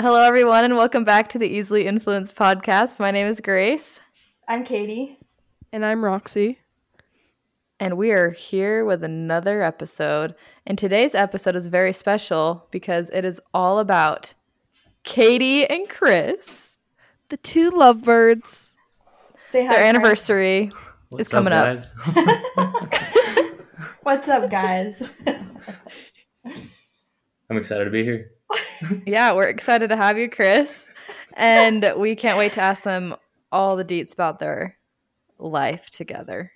Hello, everyone, and welcome back to the Easily Influenced podcast. My name is Grace, I'm Katy. And I'm Roxy. and we are here with another episode. And today's episode is very special because it is all about Katy and Chris. The two lovebirds. Say hi. Their Chris. anniversary is coming up. guys? What's up, guys? I'm excited to be here. Yeah, we're excited to have you, Chris. And we can't wait to ask them all the deets about their life together.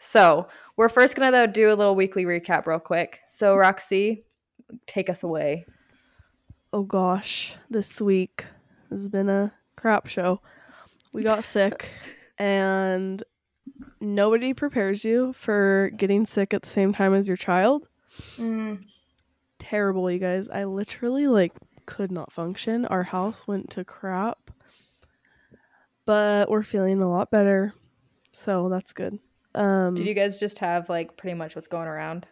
So, we're first going to do a little weekly recap real quick. So, Roxy, take us away. Oh gosh, this week has been a crap show. We got sick, and nobody prepares you for getting sick at the same time as your child. Mm, Terrible, you guys. I literally like could not function. Our house went to crap, but we're feeling a lot better, so that's good. Um, Did you guys just have like pretty much what's going around?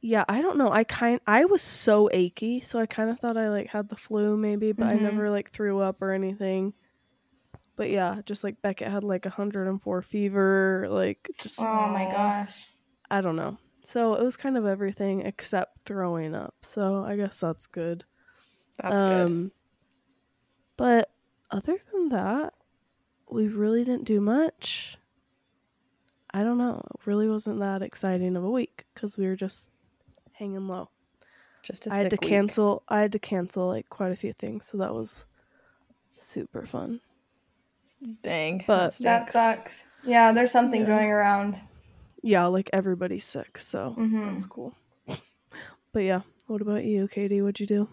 Yeah, I don't know. I kind I was so achy, so I kind of thought I like had the flu maybe, but I Mhm. never like threw up or anything. But yeah, just like Beckett had like 104 fever, like just oh my gosh. I don't know. So it was kind of everything except throwing up. So I guess that's good. That's good. Um, But other than that, we really didn't do much. I don't know. It really wasn't that exciting of a week because we were just hanging low. Just a I had to week. cancel. I had to cancel like quite a few things, so that was super fun. Dang. But- That stinks. sucks. Yeah, there's something Yeah. going around. Yeah, like everybody's sick, so hmm that's cool. But yeah, what about you, Katy? What'd you do?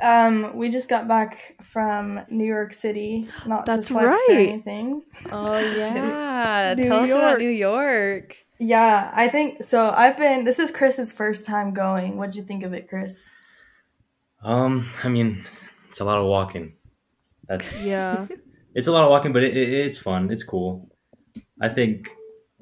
Um, we just got back from New York City. Not That's to flex or right. anything. Oh yeah. New Tell us about York. New York. Yeah, I think so. I've been. This is Chris's first time going. What'd you think of it, Chris? Um, I mean, it's a lot of walking. That's Yeah, It's a lot of walking, but it, it, it's fun. It's cool. I think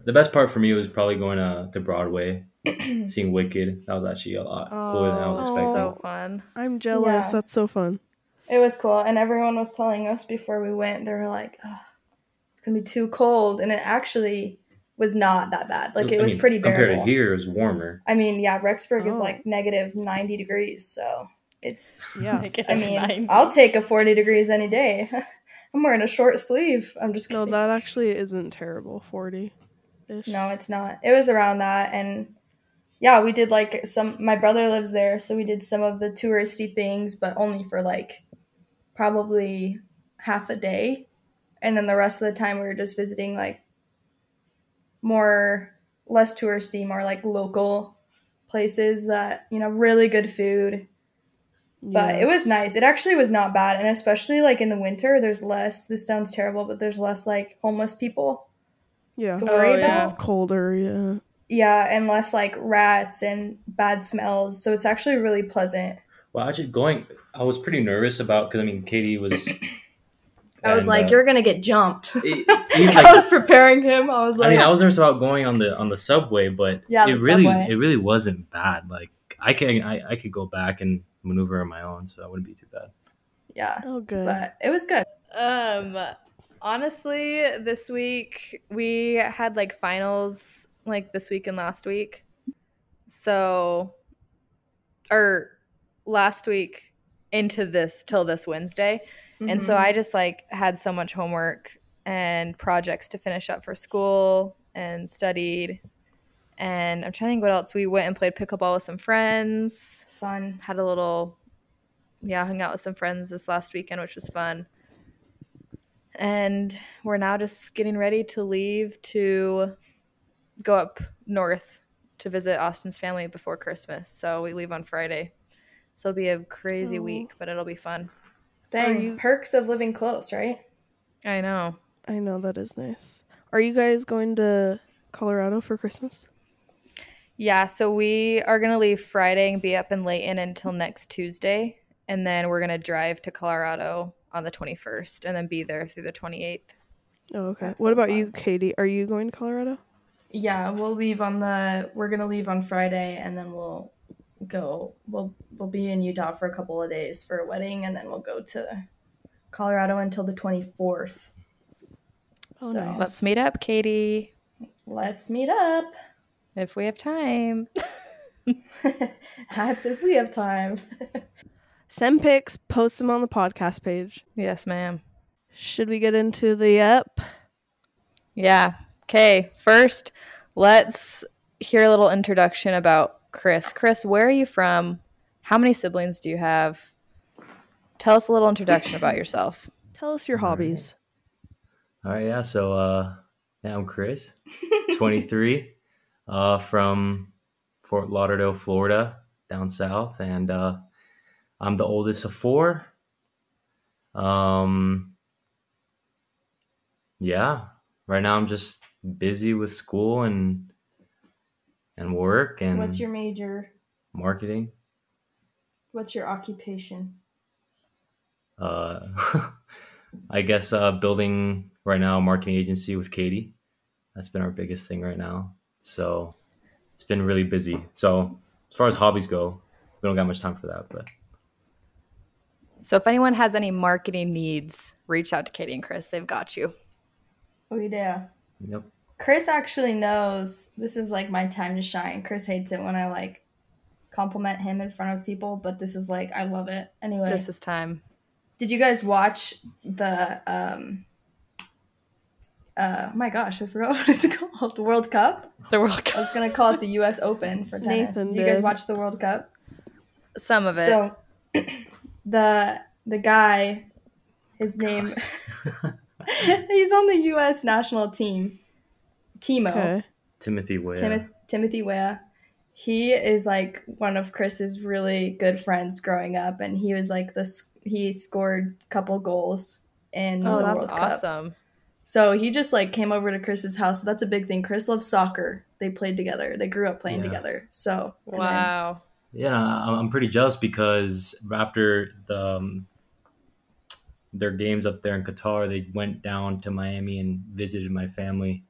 the best part for me was probably going to, to Broadway, seeing Wicked. That was actually a lot cooler than I was Oh. expecting. So fun. I'm jealous. Yeah. That's so fun. It was cool, and everyone was telling us before we went. They were like, oh, "It's gonna be too cold," and it actually was not that bad. Like it I was mean, pretty compared to here. It was warmer. I mean, yeah, Rexburg is Oh. like negative ninety degrees, so it's. Yeah. I mean, I'll take a forty degrees any day. I'm wearing a short sleeve. I'm just No, kidding. that actually isn't terrible. Forty ish. No, it's not. It was around that, and yeah, we did like some. My brother lives there, so we did some of the touristy things, but only for like probably half a day, and then the rest of the time we were just visiting like more less touristy, more like local places that you know really good food. But it was nice. It actually was not bad, and especially like in the winter, there's less. This sounds terrible, but there's less like homeless people Yeah. to worry Oh, yeah. about. It's colder. Yeah. Yeah, and less like rats and bad smells. So it's actually really pleasant. Well, actually, going, I was pretty nervous about because I mean, Katy was. I was like, uh, "You're gonna get jumped." it- it, I was preparing him. I was like, I mean, I was nervous about going on the on the subway, but Yeah, it really subway. it really wasn't bad. Like I can I, I could go back and maneuver on my own, so that wouldn't be too bad. "Yeah," Oh, good. but it was good. Um honestly, this week we had like finals like this week and last week. So or last week into this till this Wednesday. And so Mhm. I just like had so much homework and projects to finish up for school and studied. And I'm trying to think what else. We went and played pickleball with some friends. fun. Had a little, yeah, hung out with some friends this last weekend, which was fun. And we're now just getting ready to leave to go up north to visit Austin's family before Christmas. So we leave on Friday. So it'll be a crazy Oh. week, but it'll be fun. Dang, you- perks of living close, right? I know. I know that is nice. Are you guys going to Colorado for Christmas? Yeah, so we are going to leave Friday and be up in Layton until next Tuesday. And then we're going to drive to Colorado on the 21st and then be there through the 28th. Oh, okay. That's what so about fun. you, Katy? Are you going to Colorado? Yeah, we'll leave on the. We're gonna leave on Friday, and then we'll go. We'll we'll be in Utah for a couple of days for a wedding, and then we'll go to Colorado until the twenty fourth. Oh, So- nice. Let's meet up, Katy, Let's meet up. If we have time. That's if we have time. Send pics, post them on the podcast page. yes, ma'am. Should we get into the up? Yeah. Okay. First, let's hear a little introduction about Chris. Chris, where are you from? How many siblings do you have? Tell us a little introduction about yourself. Tell us your All right. hobbies. All right, yeah. So, uh, yeah, I'm Chris, 23, uh, from Fort Lauderdale, Florida, down south, and uh, I'm the oldest of four. Um, yeah, right now I'm just busy with school and and work and What's your major? marketing. What's your occupation? Uh, I guess uh, building right now a marketing agency with Katy. That's been our biggest thing right now. So it's been really busy. So as far as hobbies go, we don't got much time for that. But So, if anyone has any marketing needs, reach out to Katy and Chris. They've got you. We do. yep, Chris actually knows this is like my time to shine. Chris hates it when I like compliment him in front of people, but this is like I love it. Anyway, This is time. did you guys watch the um uh my gosh, I forgot what it's called. The World Cup? The World Cup. I was gonna call it the US Open for tennis. Nathan did you guys did. watch the World Cup? Some of it. So the the guy his name he's on the US national team. Timo. Okay. Timothy Way. Timoth- Timothy Weah. He is like one of Chris's really good friends growing up, and he was like this. He scored a couple goals in oh, the World Cup. awesome. So he just like came over to Chris's house. So that's a big thing. Chris loves soccer. They played together. They grew up playing Yeah. together. So and then- Wow. Yeah, I'm I'm pretty jealous because after the um, their games up there in Qatar, they went down to Miami and visited my family.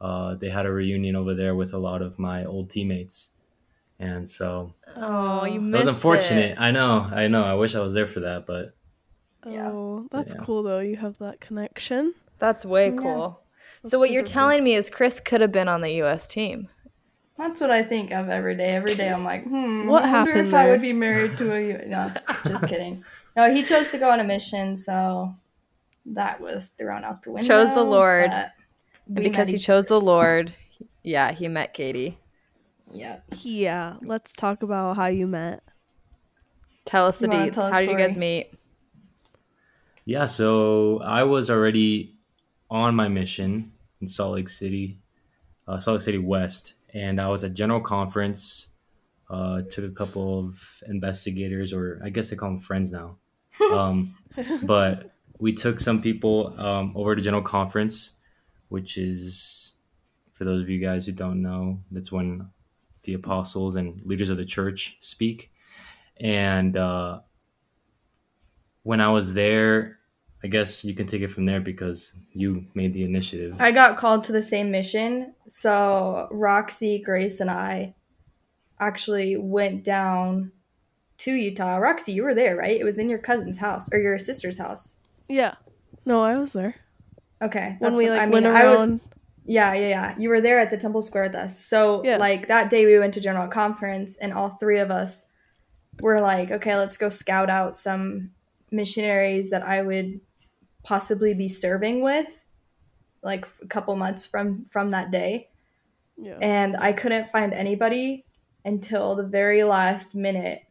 Uh, they had a reunion over there with a lot of my old teammates, and so Oh, you it was unfortunate. it. I know, I know. I wish I was there for that, but Yeah. Oh, that's Yeah. cool though. You have that connection. That's way Yeah. cool. That's so what you're super cool. telling me is Chris could have been on the U.S. team. that's what I think of every day. Every day I'm like, hmm, What I wonder happened if I would be married to a U- no, just kidding. No, he chose to go on a mission, so that was thrown out the window. Chose the Lord. And because he each chose the Lord, yeah, he met Katy. Yeah. Yeah. Let's talk about how you met. Tell us the You deets. How did you guys meet? yeah. So I was already on my mission in Salt Lake City, uh, Salt Lake City West, and I was at General Conference. Uh, took a couple of investigators, or I guess they call them friends now. Um, but we took some people um, over to General Conference, which is, for those of you guys who don't know, that's when the apostles and leaders of the church speak. And uh, when I was there, I guess you can take it from there because you made the initiative. I got called to the same mission. So Roxy, Grace, and I actually went down to Utah. Roxy, you were there, right? It was in your cousin's house or your sister's house. Yeah. No, I was there Okay. when we like I went mean, I was around. Yeah, yeah, yeah. You were there at the Temple Square with us. So, Yeah. like, that day we went to General Conference, and all three of us were like, okay, let's go scout out some missionaries that I would possibly be serving with, like, a couple months from from that day. yeah. And I couldn't find anybody until the very last minute.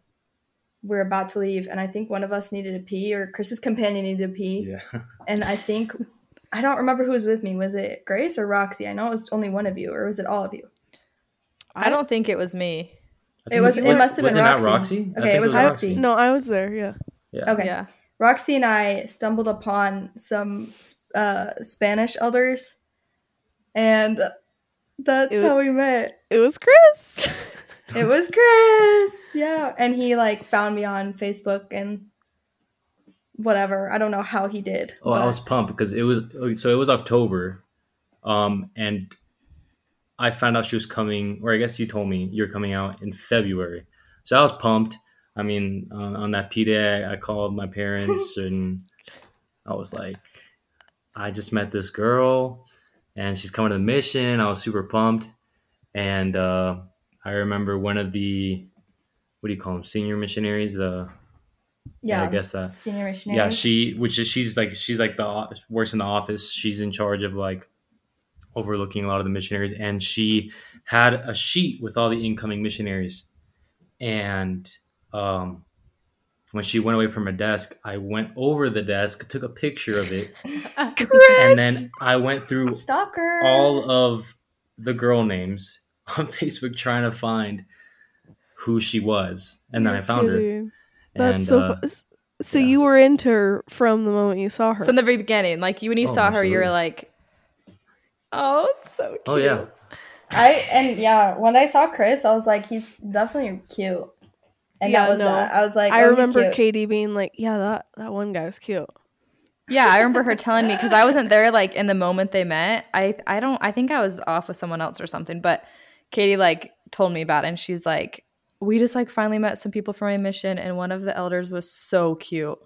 We're about to leave, and I think one of us needed a pee, or Chris's companion needed a pee. yeah. And I think I don't remember who was with me. Was it Grace or Roxy? I know it was only one of you, or was it all of you? I don't think it was me. I It was. It must have been Roxy. not Roxy? I Okay, think it was Roxy. No, I was there. Yeah. Yeah. Okay. Yeah. Roxy and I stumbled upon some uh, Spanish elders, and that's It how we met. It was Chris. It was Chris, yeah, and he like found me on Facebook, and whatever. I don't know how he did. Oh, I was pumped because it was so it was October, um, and I found out she was coming, or I guess you told me you're coming out in February. So I was pumped. I mean, on, on that P day, I called my parents and I was like, I just met this girl and she's coming to the mission. I was super pumped. And uh, I remember one of the, what do you call them, senior missionaries? The, yeah, yeah, I guess that. senior missionary. Yeah, she which is she's like she's like the works in the office. She's in charge of like overlooking a lot of the missionaries, and she had a sheet with all the incoming missionaries. And um, when she went away from her desk, I went over the desk, took a picture of it, and then I went through stalker. all of the girl names on Facebook trying to find who she was, and then I You're found her. That's And, so. uh, fu- so yeah. you were into her from the moment you saw her. So in the very beginning, like you when you Oh, saw her, you were like, "Oh, it's so cute." Oh yeah, I and yeah, when I saw Chris, I was like, he's definitely cute. And Yeah, that was no. that. I was like, I oh, he's remember cute. Katy being like, "Yeah, that that one guy's cute." Yeah, I remember her telling me because I wasn't there like in the moment they met. I I don't I think I was off with someone else or something, but Katy like told me about it and she's like, We just like finally met some people from my mission and one of the elders was so cute.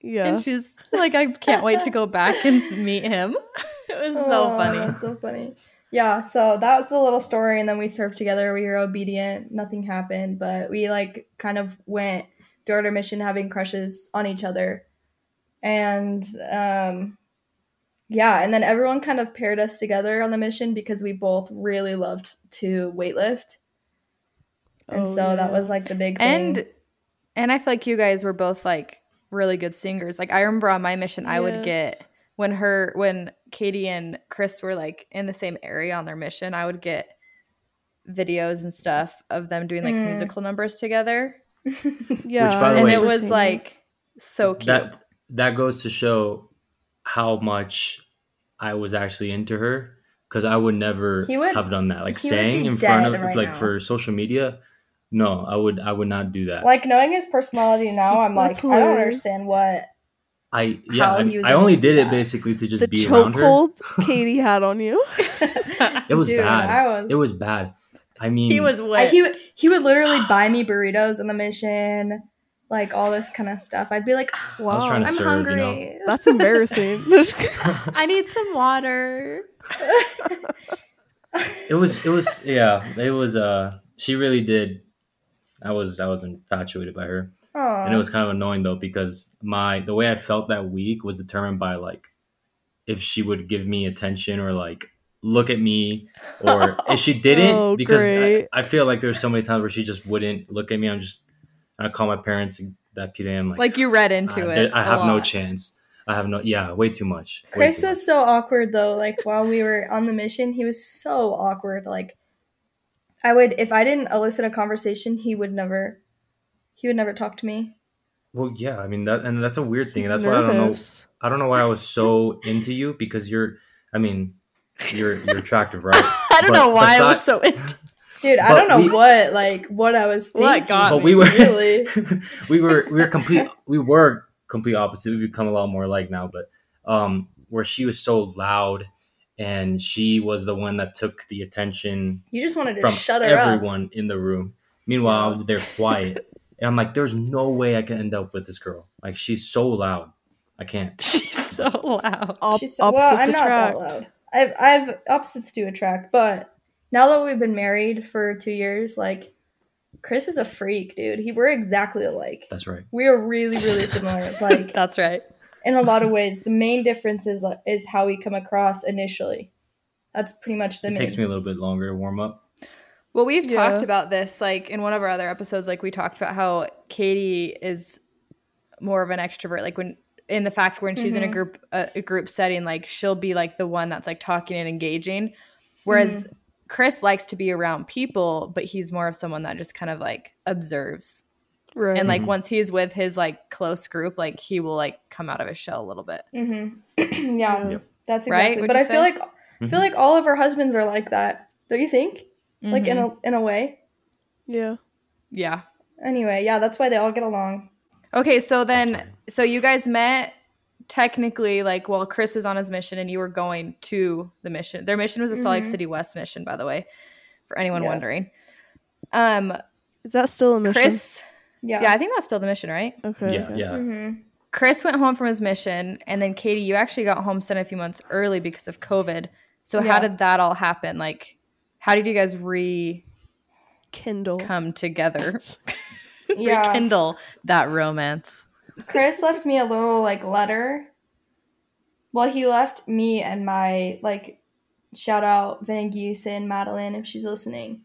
Yeah, And she's like, I can't wait to go back and meet him. it was so funny. That's so funny. Yeah, so that was the little story, and then we served together. We were obedient. Nothing happened, but we like kind of went throughout our mission having crushes on each other, and um, yeah, and then everyone kind of paired us together on the mission because we both really loved to weightlift, and Oh, so that was like the big thing. And and I feel like you guys were both like really good singers. Like I remember on my mission I would get when her when Katy and Chris were like in the same area on their mission, I would get videos and stuff of them doing like Mm. musical numbers together. yeah. by the and way- it was like those. so cute. that that goes to show how much I was actually into her because I would never He would- have done that. Like saying in front of right like now. for social media. No, I would I would not do that. like knowing his personality now, I'm like, That's I don't understand what. I yeah, I, I only able to do did it basically to just the be around her. chokehold Katy had on you. It was Dude, bad. I was- It was bad. I mean, he was I, he would he would literally buy me burritos on the mission, like all this kind of stuff. I'd be like, "Ugh, Wow, was trying to I'm serve, you hungry. know. that's embarrassing. I need some water. it was it was yeah, it was uh she really did I was I was infatuated by her. Aw. and it was kind of annoying though because my the way I felt that week was determined by like if she would give me attention or like look at me or if she didn't Oh, because I. I feel like there's so many times where she just wouldn't look at me I'm just I call my parents that PDA I'm like, Like you read into I, it. I have no chance I have no yeah way too much way Chris too was much. so awkward though. Like while we were on the mission, he was so awkward. Like I would if I didn't elicit a conversation, he would never he would never talk to me. well yeah I mean that and that's a weird thing He's and that's why I don't know. I don't know why I was so into you because you're I mean you're you're attractive right I don't But know why I was so into Dude, I don't know we- what like what I was thinking. What got but me? we were Really? we were we were complete we were complete opposite we've become a lot more alike now but um where she was so loud and she was the one that took the attention You just wanted to from shut her up. everyone in the room meanwhile they're quiet and i'm like there's no way i can end up with this girl like she's so loud i can't She's so loud. Op- She's well, I'm not that loud. I've I've opposites do attract, but now that we've been married for two years, like Chris is a freak, dude. He we're exactly alike. that's right We are really, really similar. Like That's right. in a lot of ways. The main difference is is how we come across initially. That's pretty much the it main. takes me a little bit longer to warm up Well, we've Yeah. talked about this like in one of our other episodes. Like we talked about how Katy is more of an extrovert. Like when in the fact when she's in a Mhm. group a, a group setting, like she'll be like the one that's like talking and engaging, whereas Chris likes to be around people, but he's more of someone that just kind of like observes. Right. And like once he's with his like close group, like he will like come out of his shell a little bit. hmm yeah, Yep. that's Right? exactly. Would But you I feel say? like I feel like all of our husbands are like that. Don't you think? Like in Mhm. a in a way. yeah. yeah. Anyway, yeah, that's why they all get along. Okay, so then, so you guys met technically like while Chris was on his mission and you were going to the mission. Their mission was a Salt Lake Mhm. City West mission, by the way, for anyone Yeah. wondering. Um, Is that still a mission? Chris, Yeah. yeah, I think that's still the mission, right? Okay. Yeah, okay. yeah. hmm Chris went home from his mission, and then Katy, you actually got home sent a few months early because of COVID. So Yeah. how did that all happen? Like, how did you guys re Kindle. come together? Yeah. Rekindle that romance. Chris left me a little like letter. Well, he left me and my like shout out Van Giesen, and Madeline if she's listening.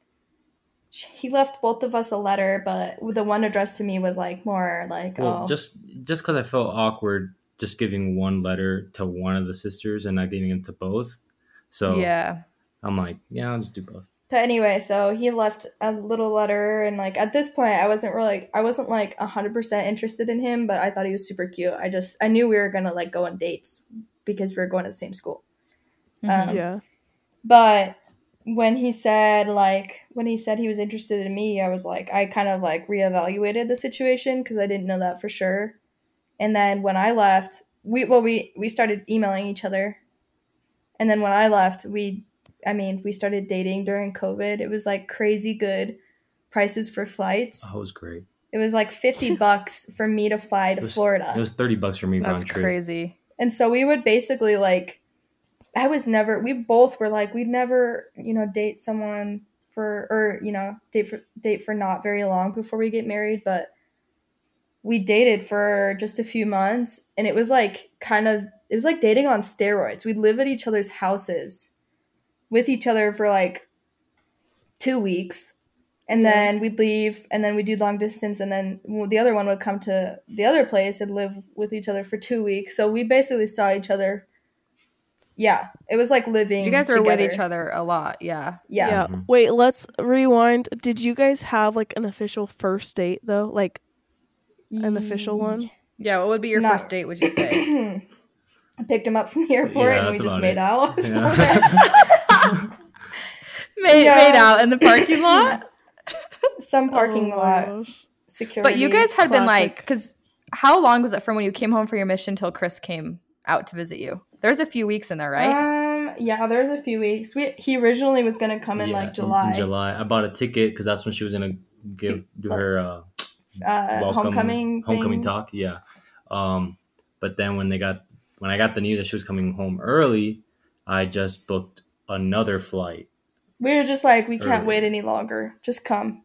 He left both of us a letter, but the one addressed to me was like more like Well, oh just just because I felt awkward just giving one letter to one of the sisters and not giving it to both. So Yeah. I'm like, yeah, I'll just do both. But anyway, so he left a little letter, and like at this point, I wasn't really, I wasn't like hundred percent interested in him, but I thought he was super cute. I just, I knew we were gonna like go on dates because we were going to the same school. Mhm. Um, Yeah. But when he said like when he said he was interested in me, I was like I kind of like reevaluated the situation because I didn't know that for sure. And then when I left, we well we we started emailing each other. And then when I left, we I mean, we started dating during COVID. It was like crazy good prices for flights. Oh, it was great. It was like 50 bucks for me to fly to It was, Florida. It was thirty bucks for me That's round trip. crazy. And so we would basically like I was never we both were like we'd never, you know, date someone for or, you know, date for date for not very long before we get married, but we dated for just a few months and it was like kind of it was like dating on steroids. We'd live at each other's houses with each other for like 2 weeks. And Yeah. then we'd leave and then we'd do long distance and then the other one would come to the other place and live with each other for 2 weeks. So we basically saw each other yeah, it was like living You guys were with each other a lot. Yeah. Yeah. Yeah. Mhm. Wait, let's rewind. Did you guys have like an official first date though? Like an official one? Yeah. What would be your Not- first date, would you say? I picked him up from the airport Yeah, and we just made it. out. Yeah. Made, Yeah. made out in the parking lot? Some parking Oh lot security. But you guys had been like, because how long was it from when you came home for your mission till Chris came out to visit you? There's a few weeks in there, right? Um, yeah, there was a few weeks. We he originally was gonna come in Yeah, like July, In July, I bought a ticket because that's when she was gonna give do her uh, uh, welcome homecoming homecoming thing. talk. Yeah. Um, but then when they got when I got the news that she was coming home early, I just booked another flight. We were just like, we can't Early. wait any longer. Just come.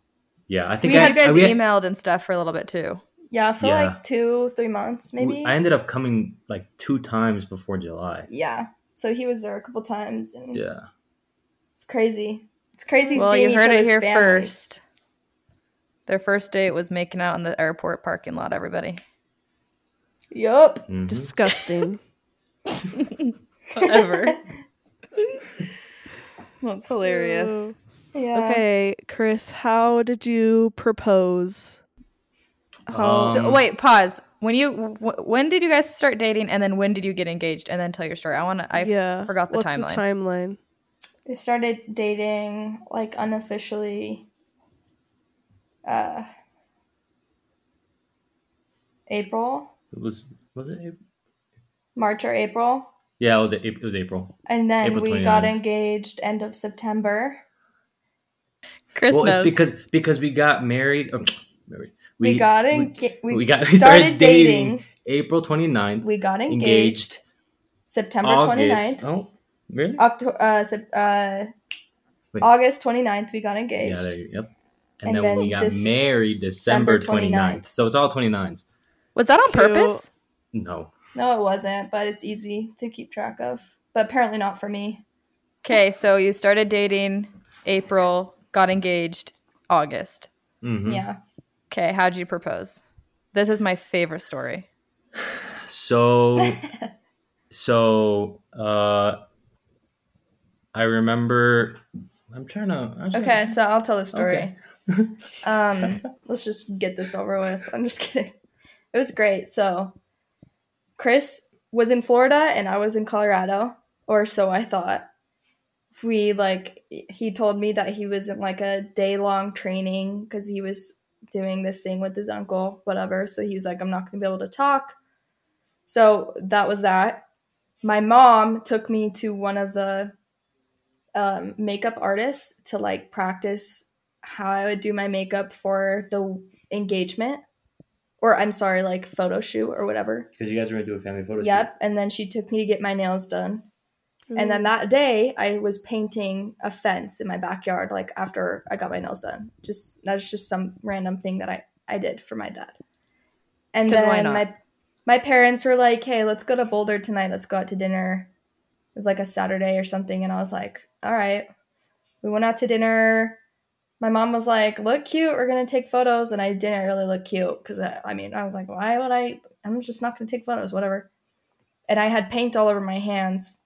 Yeah, I think We I, you guys I, we had- emailed and stuff for a little bit too. Yeah, for Yeah. like two, three months maybe. I ended up coming like two times before July. yeah. So he was there a couple times, and Yeah. it's crazy. It's crazy Well, seeing you heard each it here families. first. Their first date was making out in the airport parking lot, everybody. Yup. Mhm. Disgusting. Whatever. That's hilarious. Yeah. Okay, Chris, how did you propose? How Um, So wait, pause. When you w- when did you guys start dating, and then when did you get engaged, and then tell your story? I want to. I yeah. forgot the What's timeline. the timeline? We started dating like unofficially uh April, It was was it? April? March or April. Yeah, it was. It was April. And then April we got engaged end of September. Chris well, it's because because we got married. oh, married. We, got engaged. We, we got- started, we started dating. dating. April 29th. We got engaged, engaged. September August. 29th. Oh, really? October, uh, Sep- uh, Wait. August 29th, we got Yeah, engaged. there you, yep. And, And then, then we got this- married December December 29th. 29th. So it's all 29s. was that on Cute. purpose? No. No, it wasn't, but it's easy to keep track of. But apparently not for me. Okay, so you started dating April, got engaged August. Mhm. Yeah. Okay, how'd you propose? This is my favorite story. So, so, uh, I remember, I'm trying to, I'm trying Okay, to- so I'll tell the story. Okay. um, let's just get this over with. I'm just kidding. It was great. So, Chris was in Florida and I was in Colorado, or so I thought. We like he told me that he was in like a day long training because he was doing this thing with his uncle, whatever. So he was like, I'm not gonna be able to talk. So that was that. My mom took me to one of the um, makeup artists to like practice how I would do my makeup for the engagement, or I'm sorry, like photo shoot or whatever. Because you guys were gonna do a family photo shoot. Yep. And then she took me to get my nails done. And then that day, I was painting a fence in my backyard, like after I got my nails done. Just that's just some random thing that I I did for my dad. And 'Cause why then not? my my parents were like, "Hey, let's go to Boulder tonight. Let's go out to dinner." It was like a Saturday or something, and I was like, "All right." We went out to dinner. My mom was like, "Look cute. We're gonna take photos," and I didn't really look cute because I, I mean, I was like, "Why would I? I'm just not gonna take photos. Whatever." And I had paint all over my hands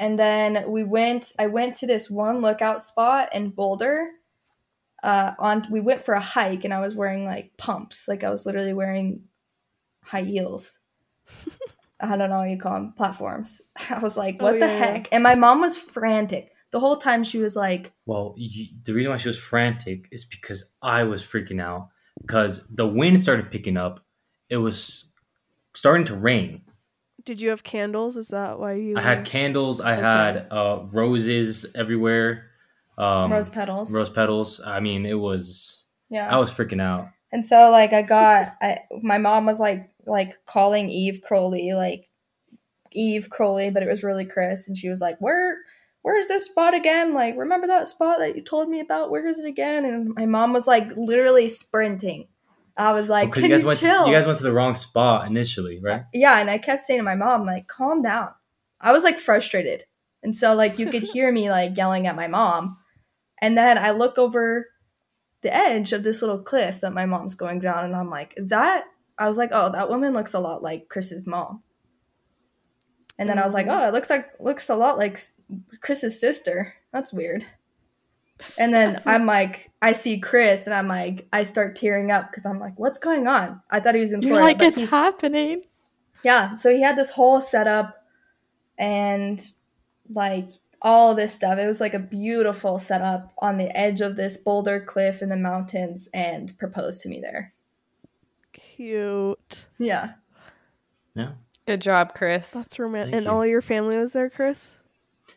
and then we went i went to this one lookout spot in boulder uh on we went for a hike and i was wearing like pumps like i was literally wearing high heels i don't know what you call them platforms i was like Oh, what the yeah, yeah. heck and my mom was frantic the whole time she was like Well, you, the reason why she was frantic is because I was freaking out because the wind started picking up. It was starting to rain. Did you have candles? Is that why you? I had candles. I Okay. had uh, roses everywhere. Um, rose petals Rose petals. I mean, it was. yeah I was freaking out. And so like I got I my mom was like like calling Eve Crowley like Eve Crowley, but it was really Chris, and she was like, "Where where's this spot again? Like remember that spot that you told me about? Where is it again?" And my mom was like literally sprinting. I was like, "Can you you, went. chill?" To, you guys went to the wrong spot initially, right? Uh, yeah, and I kept saying to my mom like, "Calm down." I was like frustrated, and so like you could hear me like yelling at my mom, and then I look over the edge of this little cliff that my mom's going down, and I'm like, "Is that?" I was like, "Oh, that woman looks a lot like Chris's mom." And then I was like. "Oh, it looks like looks a lot like Chris's sister. That's weird." And then I'm like, I see Chris, and I'm like, I start tearing up because I'm like, "What's going on?" I thought he was in You're Florida. like it's he- happening. yeah so he had this whole setup and like all this stuff it was like a beautiful setup on the edge of this boulder cliff in the mountains and proposed to me there Cute. yeah Yeah. Good job, Chris. That's romantic. Thank And you. all your family was there, Chris?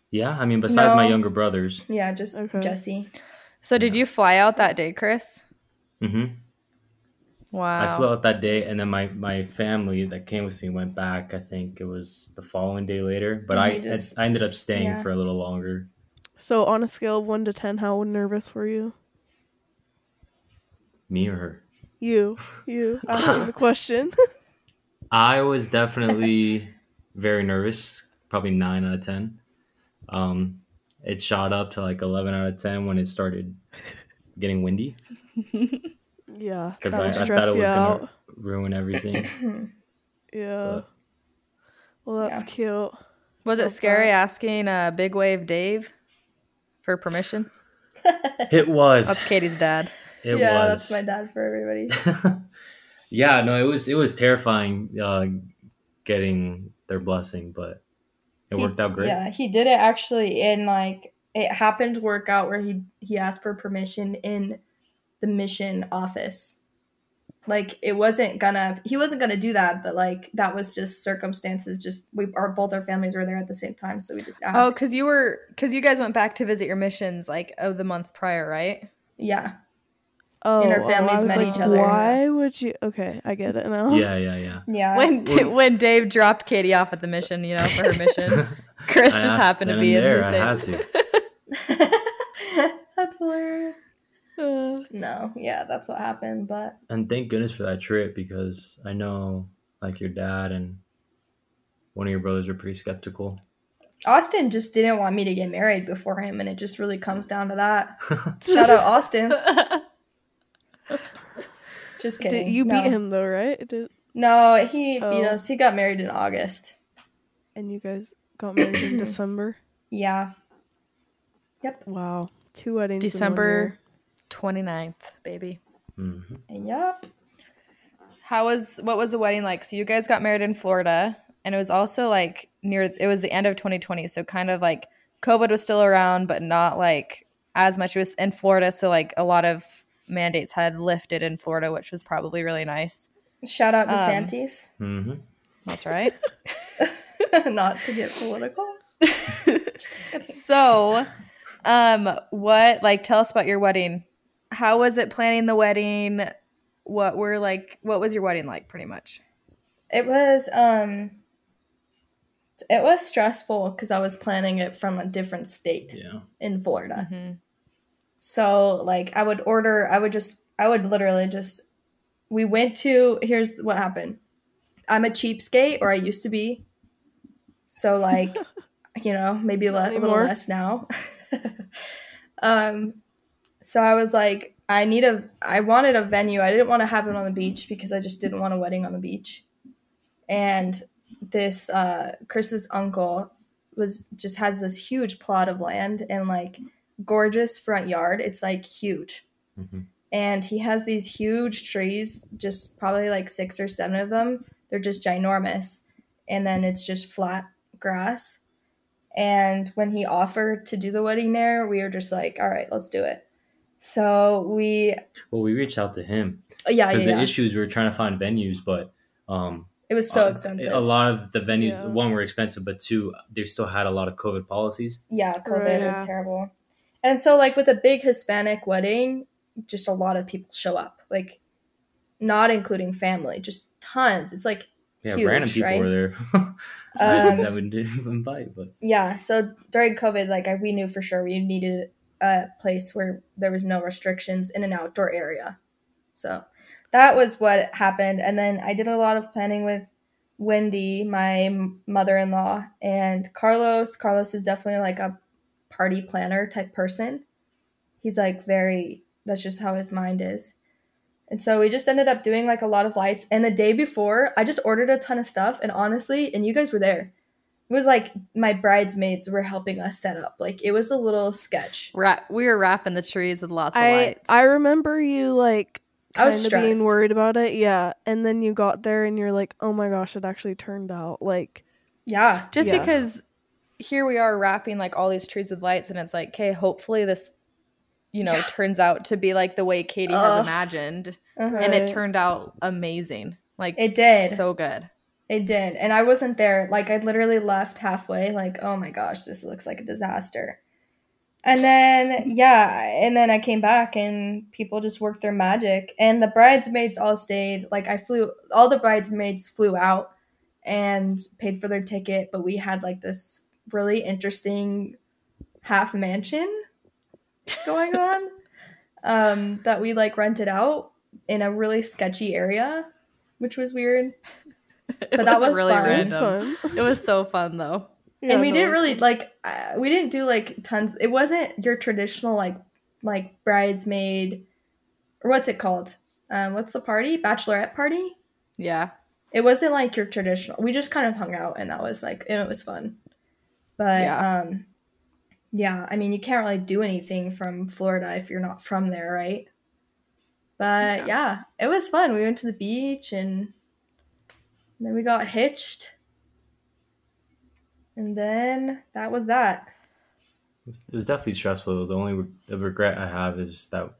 Yeah. I mean, besides my younger brothers. yeah just Okay. jesse So did you fly out that day, Chris? Mm hmm Wow. I flew out that day, and then my my family that came with me went back. I think it was the following day later, but And I you just- I ended up staying yeah. for a little longer. So on a scale of one to ten, how nervous were you? Me or her? You. You. Asking the question. I was definitely very nervous. Probably nine out of ten. Um, it shot up to like eleven out of ten when it started getting windy yeah. because I, I thought it was gonna ruin everything. Yeah. but- Well, that's Yeah. cute. Was Love it scary asking uh, Big Wave Dave for permission? It was. That's Katy's dad. It yeah was. that's my dad for everybody yeah, no, it was it was terrifying uh, getting their blessing, but it He- worked out great. yeah he did it actually in like it happened to work out where he he asked for permission in the mission office like it wasn't gonna he wasn't gonna do that but like that was just circumstances just we our both our families were there at the same time so we just asked Oh, because you were because you guys went back to visit your missions like of the month prior, right? yeah Oh, And our oh, families I met like, each other. Why would you? Okay, I get it now. Yeah, yeah, yeah. yeah When Well- when Dave dropped Katy off at the mission, you know, for her mission, Chris I just happened to be in and there. the I same. had to. that's hilarious Uh, no yeah that's what happened but And thank goodness for that trip because I know like your dad and one of your brothers are pretty skeptical. austin just didn't want me to get married before him and it just really comes down to that shout out austin just kidding Did, you no. beat him though, right? Did, no he beat Oh. us he got married in august and you guys got married in December. yeah Yep. Wow, two weddings. December year. 29th, baby. Mhm. yep How was what was the wedding like? So you guys got married in Florida, and it was also like near. It was the end of 2020, so kind of like COVID was still around, but not like as much. It was in Florida, so like a lot of mandates had lifted in Florida, which was probably really nice. Shout out to Um, Santis. hmm That's right. Not to get political. so, um, what like tell us about your wedding? How was it planning the wedding? What were like? What was your wedding like? Pretty much. It was um it was stressful because I was planning it from a different state Yeah. in Florida. Mhm. So like I would order I would just I would literally just we went to here's what happened. I'm a cheapskate or I used to be. So like you know, maybe le- a little less now. um so I was like I need a I wanted a venue. I didn't want to have it on the beach because I just didn't want a wedding on the beach. And this uh Chris's uncle was just has this huge plot of land and like gorgeous front yard. It's like huge. hmm And he has these huge trees, just probably like six or seven of them. They're just ginormous. And then it's just flat grass. And when he offered to do the wedding there, we were just like, all right, let's do it. So we, Well, we reached out to him yeah, yeah, because yeah. the issues we were trying to find venues, but um, it was so uh, expensive. A lot of the venues, Yeah. one were expensive, but two, they still had a lot of COVID policies. Yeah, COVID Right. was terrible. And so, like, with a big Hispanic wedding, just a lot of people show up. Like, not including family, just tons. It's like Yeah, huge, random people right? were there. Um, that we didn't invite, but Yeah, so during COVID, like, I, we knew for sure we needed a place where there was no restrictions in an outdoor area. So that was what happened. And then I did a lot of planning with Wendy, my mother in law, and Carlos. Carlos is definitely like a party planner type person. He's like very, that's just how his mind is. And so we just ended up doing like a lot of lights. And the day before, I just ordered a ton of stuff. And honestly, and you guys were there. It was like my bridesmaids were helping us set up. Like it was a little sketch. Ra- we were wrapping the trees with lots of I lights. I remember you like I was kind of being worried about it. Yeah, and then you got there and you're like, oh my gosh, it actually turned out like Yeah. just Yeah. because here we are wrapping like all these trees with lights, and it's like, okay, hopefully this, you know, turns out to be like the way Katy Ugh. has imagined, Uh-huh. and it turned out amazing. Like It did. so good. It did. And I wasn't there. Like I literally left halfway, like, oh my gosh, this looks like a disaster. And then yeah, and then I came back and people just worked their magic. And the bridesmaids all stayed. Like I flew all the bridesmaids flew out and paid for their ticket, but we had like this really interesting half mansion going on. um, that we like rented out in a really sketchy area, which was weird. It But that was fun. it was random. fun. It was so fun though. Yeah, and we no, didn't really like uh, we didn't do like tons it wasn't your traditional like like bridesmaid or what's it called um what's the party bachelorette party Yeah. it wasn't like your traditional we just kind of hung out and that was like and it was fun but Yeah. um yeah i mean you can't really do anything from florida if you're not from there right but Yeah. yeah it was fun we went to the beach and then we got hitched and then that was that it was definitely stressful. The only re- the regret I have is that,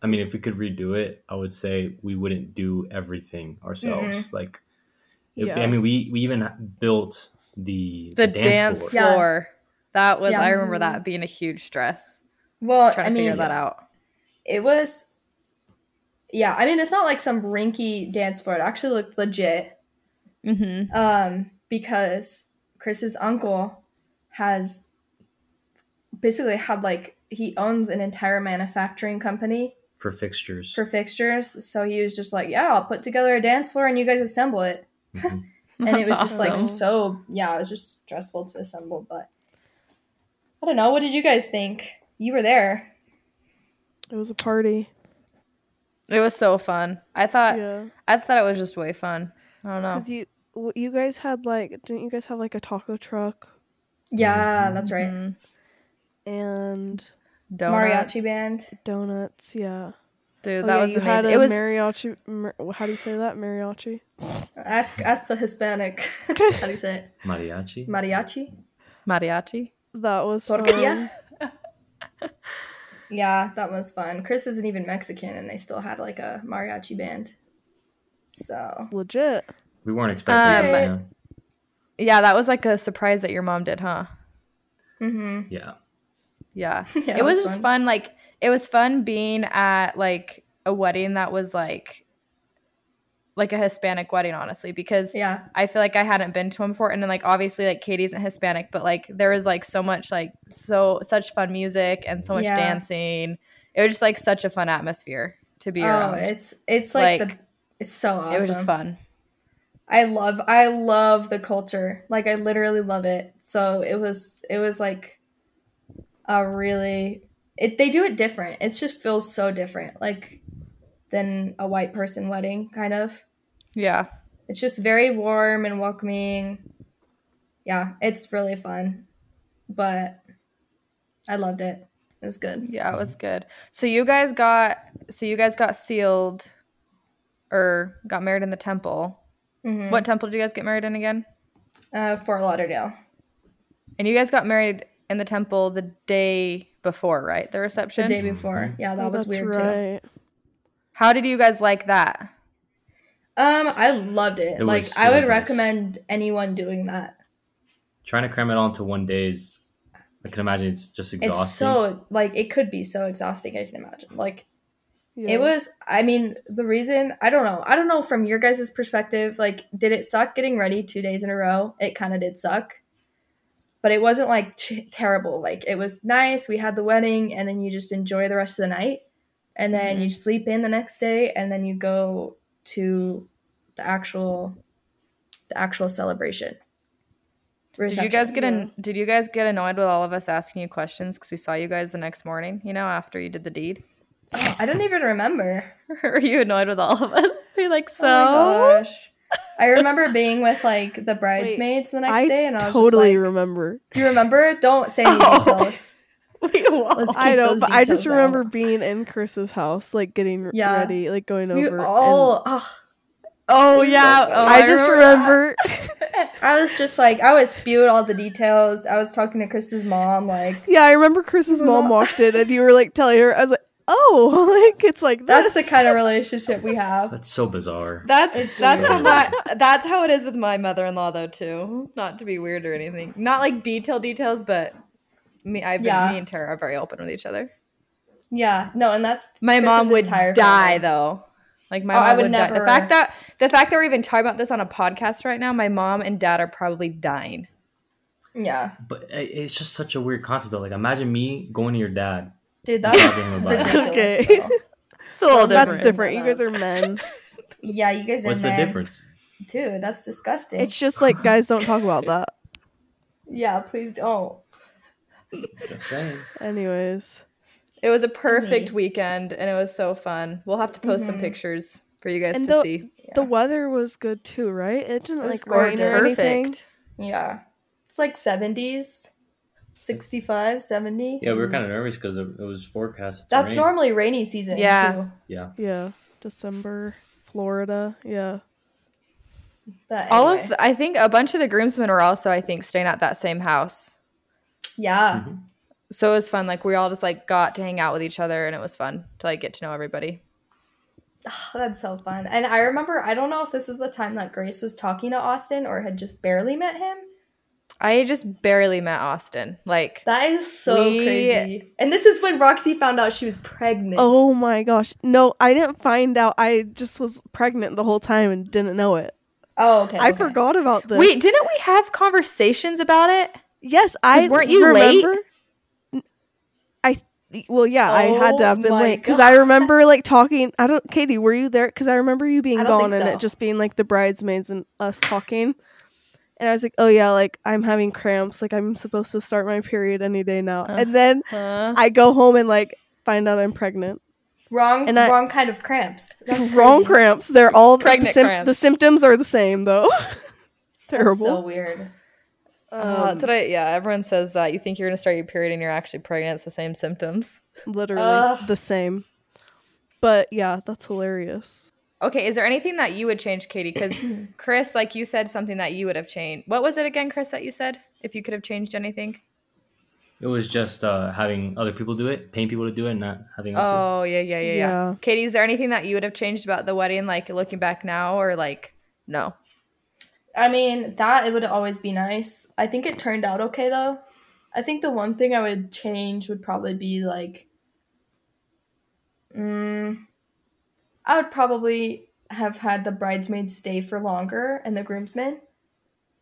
I mean, if we could redo it, I would say we wouldn't do everything ourselves. Like, it- Yeah. I mean, we we even built the The, dance, floor. Yeah. That was Yeah. I remember that being a huge stress. well Trying i to mean figure that out. it was yeah i mean it's not like some rinky dance floor it actually looked legit Mm-hmm. um because chris's uncle has basically had like he owns an entire manufacturing company for fixtures. for fixtures so he was just like yeah i'll put together a dance floor and you guys assemble it Mhm. and it was just like so yeah it was just stressful to assemble but i don't know what did you guys think you were there It was a party. It was so fun. I thought yeah, I thought it was just way fun. I don't know. because you you guys had like didn't you guys have like a taco truck yeah that's right Mhm. and Donuts. mariachi band donuts? Yeah, Dude, Oh, that yeah, was you had amazing. a It was mariachi. Mar- how do you say that? Mariachi. Ask ask the Hispanic. How do you say it? Mariachi. Mariachi. mariachi. That was Tortilla? fun. Yeah, that was fun. Chris isn't even Mexican, and they still had like a mariachi band. So Legit. We weren't expecting Um, that. yeah. Yeah, that was like a surprise that your mom did, huh? hmm Yeah. Yeah. Yeah, it was, just fun. Like it was fun being at like a wedding that was like like a Hispanic wedding, honestly, because Yeah, I feel like I hadn't been to one before. And then like obviously like Katy isn't Hispanic, but like there was like so much like so such fun music and so much Yeah. dancing. It was just like such a fun atmosphere to be oh, around. it's it's like, Like, the it's so awesome. It was just fun. I love I love the culture. Like I literally love it. So it was it was like a really it they do it different. It just feels so different like than a white person wedding kind of. Yeah. It's just very warm and welcoming. Yeah, it's really fun. But I loved it. It was good. Yeah, it was good. So you guys got so you guys got sealed or got married in the temple. Mhm. What temple did you guys get married in again? Uh, Fort Lauderdale. And you guys got married in the temple the day before, right? The reception? The day before. Yeah, that Oh, was that's weird too. How did you guys like that? Um, I loved it. It like was- I would was nice. recommend anyone doing that. Trying to cram it all into one day is, I can imagine it's just exhausting. It's so like it could be so exhausting. I can imagine. Like Yeah. it was. I mean, the reason I don't know. I don't know from your guys' perspective. Like, did it suck getting ready two days in a row? It kind of did suck, but it wasn't like t- terrible. Like it was nice. We had the wedding, and then you just enjoy the rest of the night, and then you mm-hmm. sleep in the next day, and then you go to the actual the actual celebration. Did you guys get an, Did you guys get annoyed with all of us asking you questions because we saw you guys the next morning? You know, after you did the deed. Oh, I don't even remember. Were you annoyed with all of us? You're like, so. Oh my gosh. I remember being with like the bridesmaids the next I day, and I was totally just like, remember. "Do you remember? Don't say any Oh. details." We won't. Let's I keep know, those but I just details remember being in Chris's house, like getting Yeah. ready, like going We over. and all, ugh. Oh yeah. so Oh, I, just remember. I was just like, I would spew all the details. I was talking to Chris's mom, like, yeah, I remember Chris's mom walked in, and you were like telling her. I was like, "Oh, like it's like this. that's the kind of relationship we have. That's so bizarre. That's It's that's how weird. my that's how it is with my mother-in-law though too. Not to be weird or anything. Not like detail details, but me I've been Yeah. me and Tara are very open with each other. Yeah, no, and that's My Chris's mom would entire die family. though. Like my Oh, mom I would would, die. The fact that the fact that we're even talking about this on a podcast right now, my mom and dad are probably dying. Yeah, But eh, it's just such a weird concept though. Like imagine me going to your dad. Dude, that's Talking about it. ridiculous. Okay. It's a little different. That's different. You guys are men. Yeah, you guys are What's the men. difference? Dude, that's disgusting. It's just like guys don't talk about that. yeah, please don't. Just saying. Anyways, It was a perfect Mhm. weekend and it was so fun. We'll have to post some Mhm. pictures for you guys And to the- see. the weather was good too, right? It didn't It like rain or anything. Yeah. It's like 70s, 65, 70. Yeah, we were kind of nervous because it, it was forecast. to That's rain. normally rainy season. Yeah. Too. Yeah. Yeah, December, Florida. Yeah, But All anyway. of I think a bunch of the groomsmen were also I think staying at that same house. yeah. Mhm. So it was fun. Like we all just like got to hang out with each other and it was fun to like get to know everybody. That's so fun. And I remember, I don't know if this was the time that Grace was talking to Austin or had just barely met him. I just barely met Austin. Like That is so We- crazy. And this is when Roxy found out she was pregnant. Oh my gosh. No, I didn't find out. I just was pregnant the whole time and didn't know it. Oh, okay. I okay. forgot about this. wait, didn't we have conversations about it? Yes, I weren't you remember. I well, yeah, I had to have oh been Oh late because I remember like talking. I don't, Katy, were you there? Because I remember you being gone think and it just being like the bridesmaids and us talking. And I was like, oh yeah, like I'm having cramps. Like I'm supposed to start my period any day now. Uh. and then Huh? I go home and like find out I'm pregnant. Wrong, And I- wrong kind of cramps. That's Wrong cramps. They're all the, Pregnant sym- cramps. the symptoms are the same though. it's That's terrible. so weird. Oh, Um, that's what I yeah, everyone says that you think you're gonna start your period and you're actually pregnant, it's the same symptoms. literally Ugh. the same. But yeah, that's hilarious. Okay, is there anything that you would change, Katy? Because Chris, like you said something that you would have changed. What was it again, Chris, that you said? If you could have changed anything? It was just uh, having other people do it, paying people to do it, and not having us. Oh yeah, yeah, yeah, yeah. Yeah. Katy, is there anything that you would have changed about the wedding, like looking back now, or like no? I mean, that it would always be nice. I think it turned out okay though. I think the one thing I would change would probably be like, mm, I would probably have had the bridesmaids stay for longer and the groomsmen,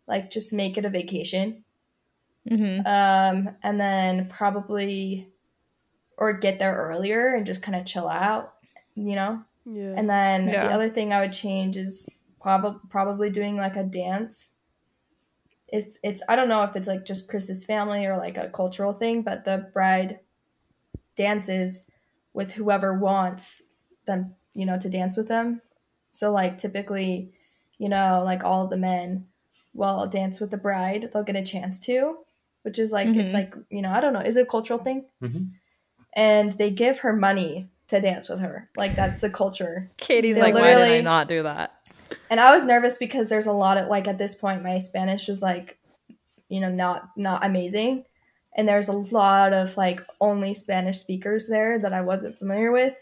like just make it a vacation. Mm-hmm. Um, and then probably, or get there earlier and just kind of chill out, you know. Yeah. And then Yeah. the other thing I would change is prob- probably doing like a dance. It's it's I don't know if it's like just Chris's family or like a cultural thing, but the bride dances with whoever wants them, you know, to dance with them. So like typically, you know, like all the men will dance with the bride. They'll get a chance to, which is like it's Mhm. like, you know, I don't know, is it a cultural thing? Mhm. And they give her money to dance with her. Like that's the culture Katy's They like, why did I not do that? and I was nervous because there's a lot of like at this point my Spanish was like, you know, not not amazing, and there's a lot of like only Spanish speakers there that I wasn't familiar with.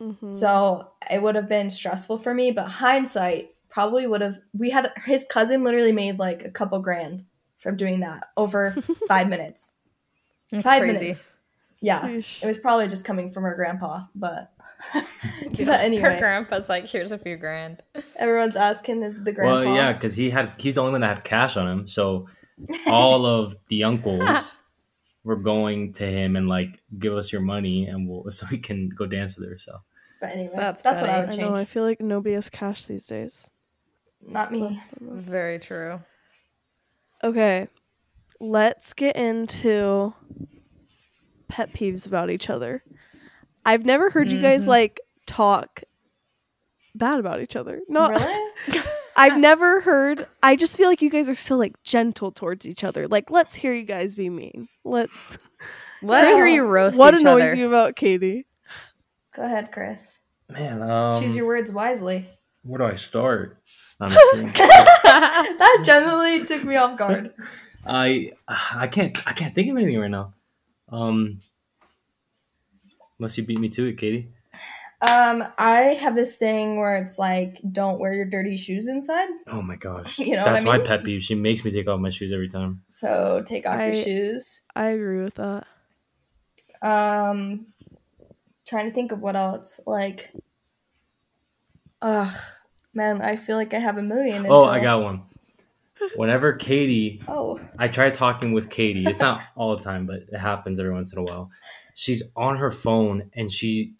Mhm. So it would have been stressful for me. But hindsight probably would have. We had his cousin literally made like a couple grand from doing that over five minutes. That's five crazy. minutes. Yeah, Sheesh. it was probably just coming from her grandpa, but. but Her anyway, grandpa's like, here's a few grand. everyone's asking is the grandpa. Well, yeah, because he had he's the only one that had cash on him, so all of the uncles were going to him and like give us your money and we'll so we can go dance with her. So But anyway, That's that's, what I funny. would I know. I feel like nobody has cash these days. Not me. That's- Very true. Okay, let's get into pet peeves about each other. I've never heard you guys Mhm. like talk bad about each other. No, Really? I've never heard. I just feel like you guys are so like gentle towards each other. Like, let's hear you guys be mean. Let's. Let's hear you roast what each annoys other. you about Katy? Go ahead, Chris. man, um, Choose your words wisely. where do I start? I'm that generally took me off guard. I I can't I can't think of anything right now. Um, unless you beat me to it, Katy. Um, I have this thing where it's like, don't wear your dirty shoes inside. Oh my gosh, You know what that's I my mean? pet peeve. She makes me take off my shoes every time. So take off I- your shoes. I agree with that. Um, trying to think of what else. Like, ugh, man, I feel like I have a million. Oh, I got one. Whenever Katy Oh, I try talking with Katy. It's not all the time, but it happens every once in a while. She's on her phone and she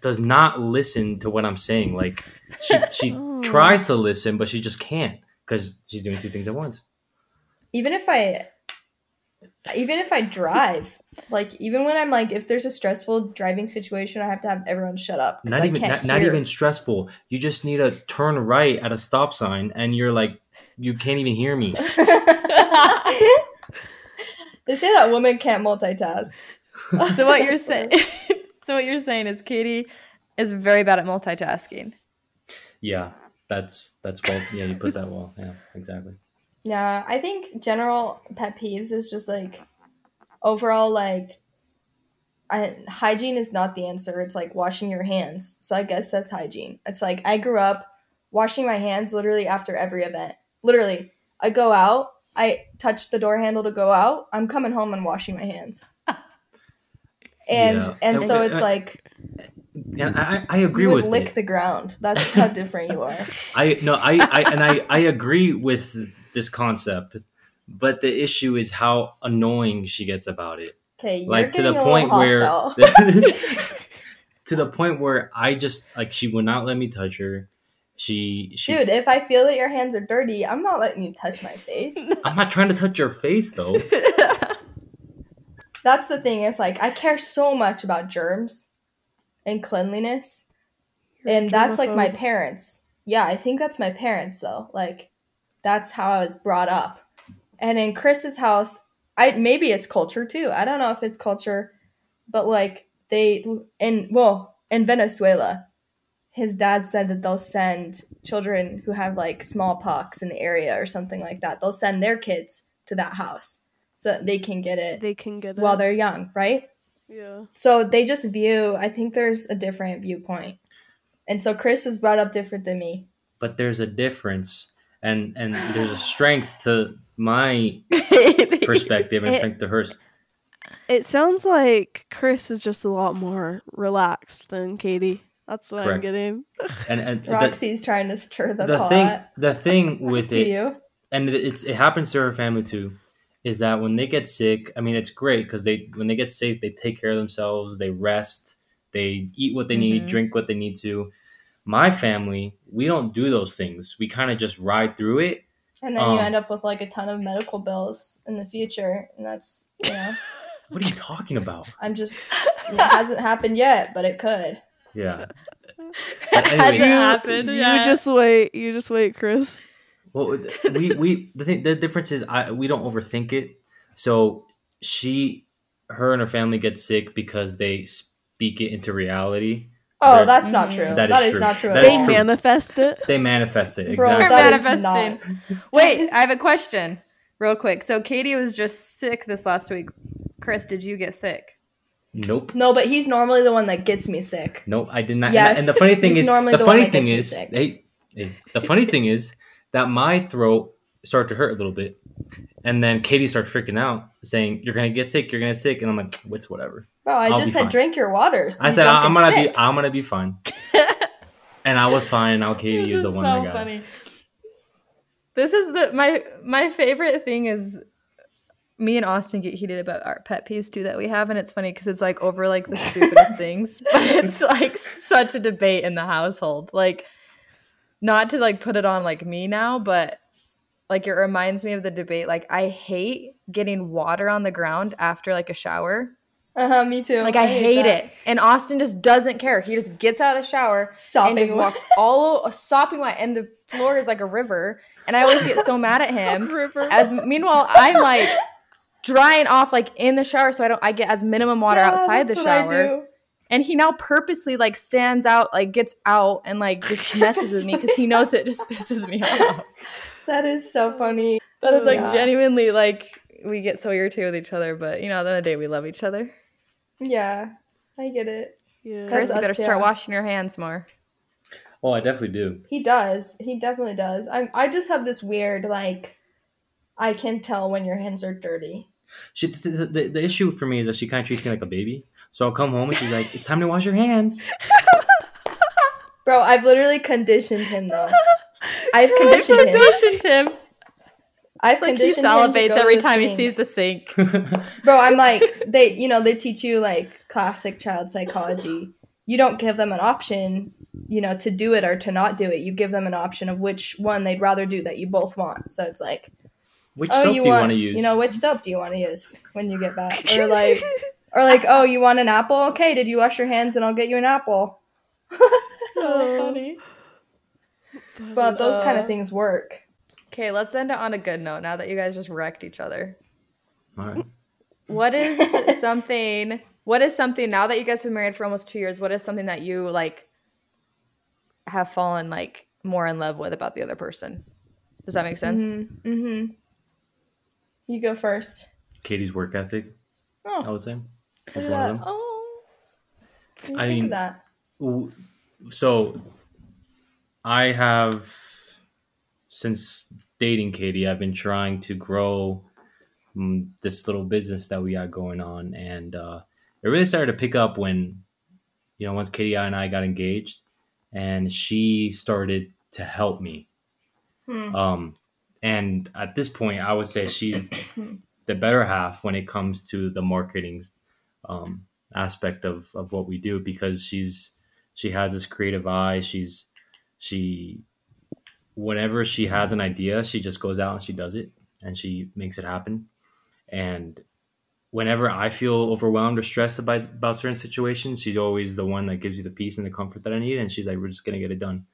does not listen to what I'm saying. Like she she Oh. tries to listen, but she just can't because she's doing two things at once. even if I, even if I drive, like even when I'm like, if there's a stressful driving situation, I have to have everyone shut up. Not I even can't not, not even stressful. You just need to turn right at a stop sign, and you're like you can't even hear me. they say that women can't multitask. so what you're saying? So what you're saying is Katy is very bad at multitasking. Yeah, that's that's well. Yeah, you put that well. Yeah, exactly. Yeah, I think general pet peeves is just like overall like I, hygiene is not the answer. It's like washing your hands. So I guess that's hygiene. It's like I grew up washing my hands literally after every event. Literally, I go out, I touch the door handle to go out. I'm coming home and washing my hands. And Yeah. and so it's like And I, I agree you would with lick it. the ground. That's how different you are. I no, I, I and I, I agree with this concept, but the issue is how annoying she gets about it. Okay, you're Like to the point where to the point where I just like she would not let me touch her. She she Dude, if I feel that your hands are dirty, I'm not letting you touch my face. I'm not trying to touch your face though. That's the thing. is like I care so much about germs and cleanliness, You're and that's like my parents. Yeah, I think that's my parents though. Like that's how I was brought up. And in Chris's house, I maybe it's culture too. I don't know if it's culture, but like they in well in Venezuela, his dad said that they'll send children who have like smallpox in the area or something like that. They'll send their kids to that house so that they can get it They can get it. while they're young, right? yeah. So they just view, I think there's a different viewpoint. And so Chris was brought up different than me. but there's a difference and and there's a strength to my perspective and It- strength to hers It sounds like Chris is just a lot more relaxed than Katy. That's what I'm getting. and, and the- Roxy's trying to stir the, the, pot. thing the thing I with see it you. and it- it's it happens to her family too is that when they get sick i mean it's great because they when they get sick they take care of themselves they rest they eat what they need Mhm. drink what they need to my family we don't do those things we kind of just ride through it And then you Um, end up with like a ton of medical bills in the future. And that's, you know, what are you talking about I'm just, it hasn't happened yet, but it could. yeah It anyway- hasn't You, happened. you yeah. just wait. You just wait, Chris. Well, we we the thing the difference is I we don't overthink it. So she, her and her family get sick because they speak it into reality. Oh, That- that's not Mhm. true. That is that is true. not true That They true. manifest it. They manifest it Bro, exactly. that is Manifesting. not. Wait, I have a question, real quick. So Katy was just sick this last week. Chris, did you get sick? nope. No, but he's normally the one that gets me sick. Nope, I did not. Yes, and, the funny thing he's is, normally the the one funny that thing gets is, hey, hey, the funny thing is that my throat started to hurt a little bit, and then Katy started freaking out, saying, "You're gonna get sick. You're gonna get sick," and I'm like, "What's whatever." Bro, I I'll just be said fine. drink your water. So I you said, don't "I'm get gonna sick. be, I'm gonna be fine," and I was fine. Now Katy is the one that got. it. This is the my my favorite thing is me and Austin get heated about our pet peeves too that we have, and it's funny because it's like over like the stupidest things, but it's like such a debate in the household. Like, not to like put it on like me now, but like it reminds me of the debate. Like, I hate getting water on the ground after like a shower. Uh-huh, me too. Like, I, hate, that. it, and Austin just doesn't care. He just gets out of the shower Sopping and just wet. walks all sopping wet, and the floor is like a river. And I always get so mad at him. River. As meanwhile, I'm like drying off like in the shower, so I don't I get as minimum water Yeah, outside the I shower. Do. And he now purposely like stands out, like gets out and like just messes with me because he knows it just pisses me off. That is so funny. That is oh, like Yeah. genuinely like we get so irritated with each other, but you know, at the end of the day, we love each other. Yeah, I get it. Yeah. Chris, you us better start too. washing your hands more. Oh, I definitely do. He does. He definitely does. I I just have this weird like I can tell when your hands are dirty. She, the, the, the issue for me is that she kind of treats me like a baby. So I'll come home and she's like, "It's time to wash your hands." Bro, I've literally conditioned him though. I've conditioned him. Conditioned him. I've Like he conditioned him to salivates go to every the time he sees the sink. Bro, I'm like they you know, they teach you like classic child psychology. You don't give them an option, you know, to do it or to not do it. You give them an option of which one they'd rather do that you both want. So it's like, Which oh, soap you do you want, want to use? you know, which soap do you want to use when you get back? Or like or like, oh, you want an apple? Okay, did you wash your hands and I'll get you an apple. so funny. But those kind Uh, of things work. Okay, let's end it on a good note now that you guys just wrecked each other. All right. What is something what is something now that you guys have been married for almost two years, what is something that you like have fallen like more in love with about the other person? Does that make sense? Mm-hmm. mm-hmm. You go first. Katy's work ethic, Oh. I would say. Look at that. Oh. I mean- that. So, I have since dating Katy, I've been trying to grow mm, this little business that we got going on, and uh, it really started to pick up when, you know, once Katy and I got engaged, and she started to help me. Hmm. Um, and at this point, I would say she's the better half when it comes to the marketing um, aspect of, of what we do because she's she has this creative eye. She's she whenever she has an idea, she just goes out and she does it and she makes it happen. And whenever I feel overwhelmed or stressed about, about certain situations, she's always the one that gives you the peace and the comfort that I need. And she's like, we're just going to get it done.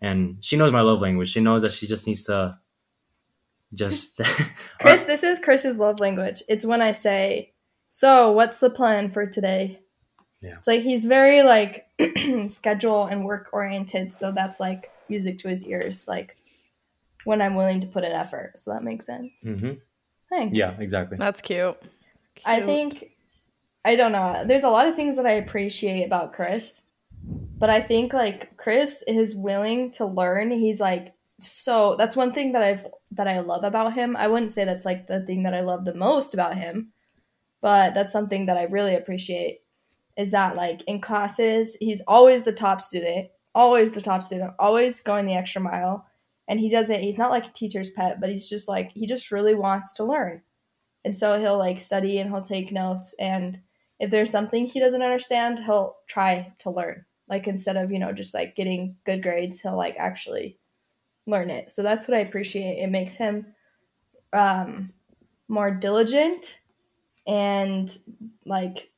And she knows my love language. She knows that she just needs to just. Chris, this is Chris's love language. It's when I say, "So, what's the plan for today?" Yeah. It's like he's very like schedule and work oriented, so that's like music to his ears. Like when I'm willing to put an effort. So that makes sense. hmm Thanks. Yeah, exactly. That's cute. I think I don't know. There's a lot of things that I appreciate about Chris. But I think like Chris is willing to learn. He's like so that's one thing that I've that I love about him. I wouldn't say that's like the thing that I love the most about him, but that's something that I really appreciate is that like in classes, he's always the top student, always the top student, always going the extra mile. And he doesn't he's not like a teacher's pet, but he's just like he just really wants to learn. And so he'll like study and he'll take notes and if there's something he doesn't understand, he'll try to learn. Like instead of, you know, just like getting good grades, he'll like actually learn it. So that's what I appreciate. It makes him um more diligent and like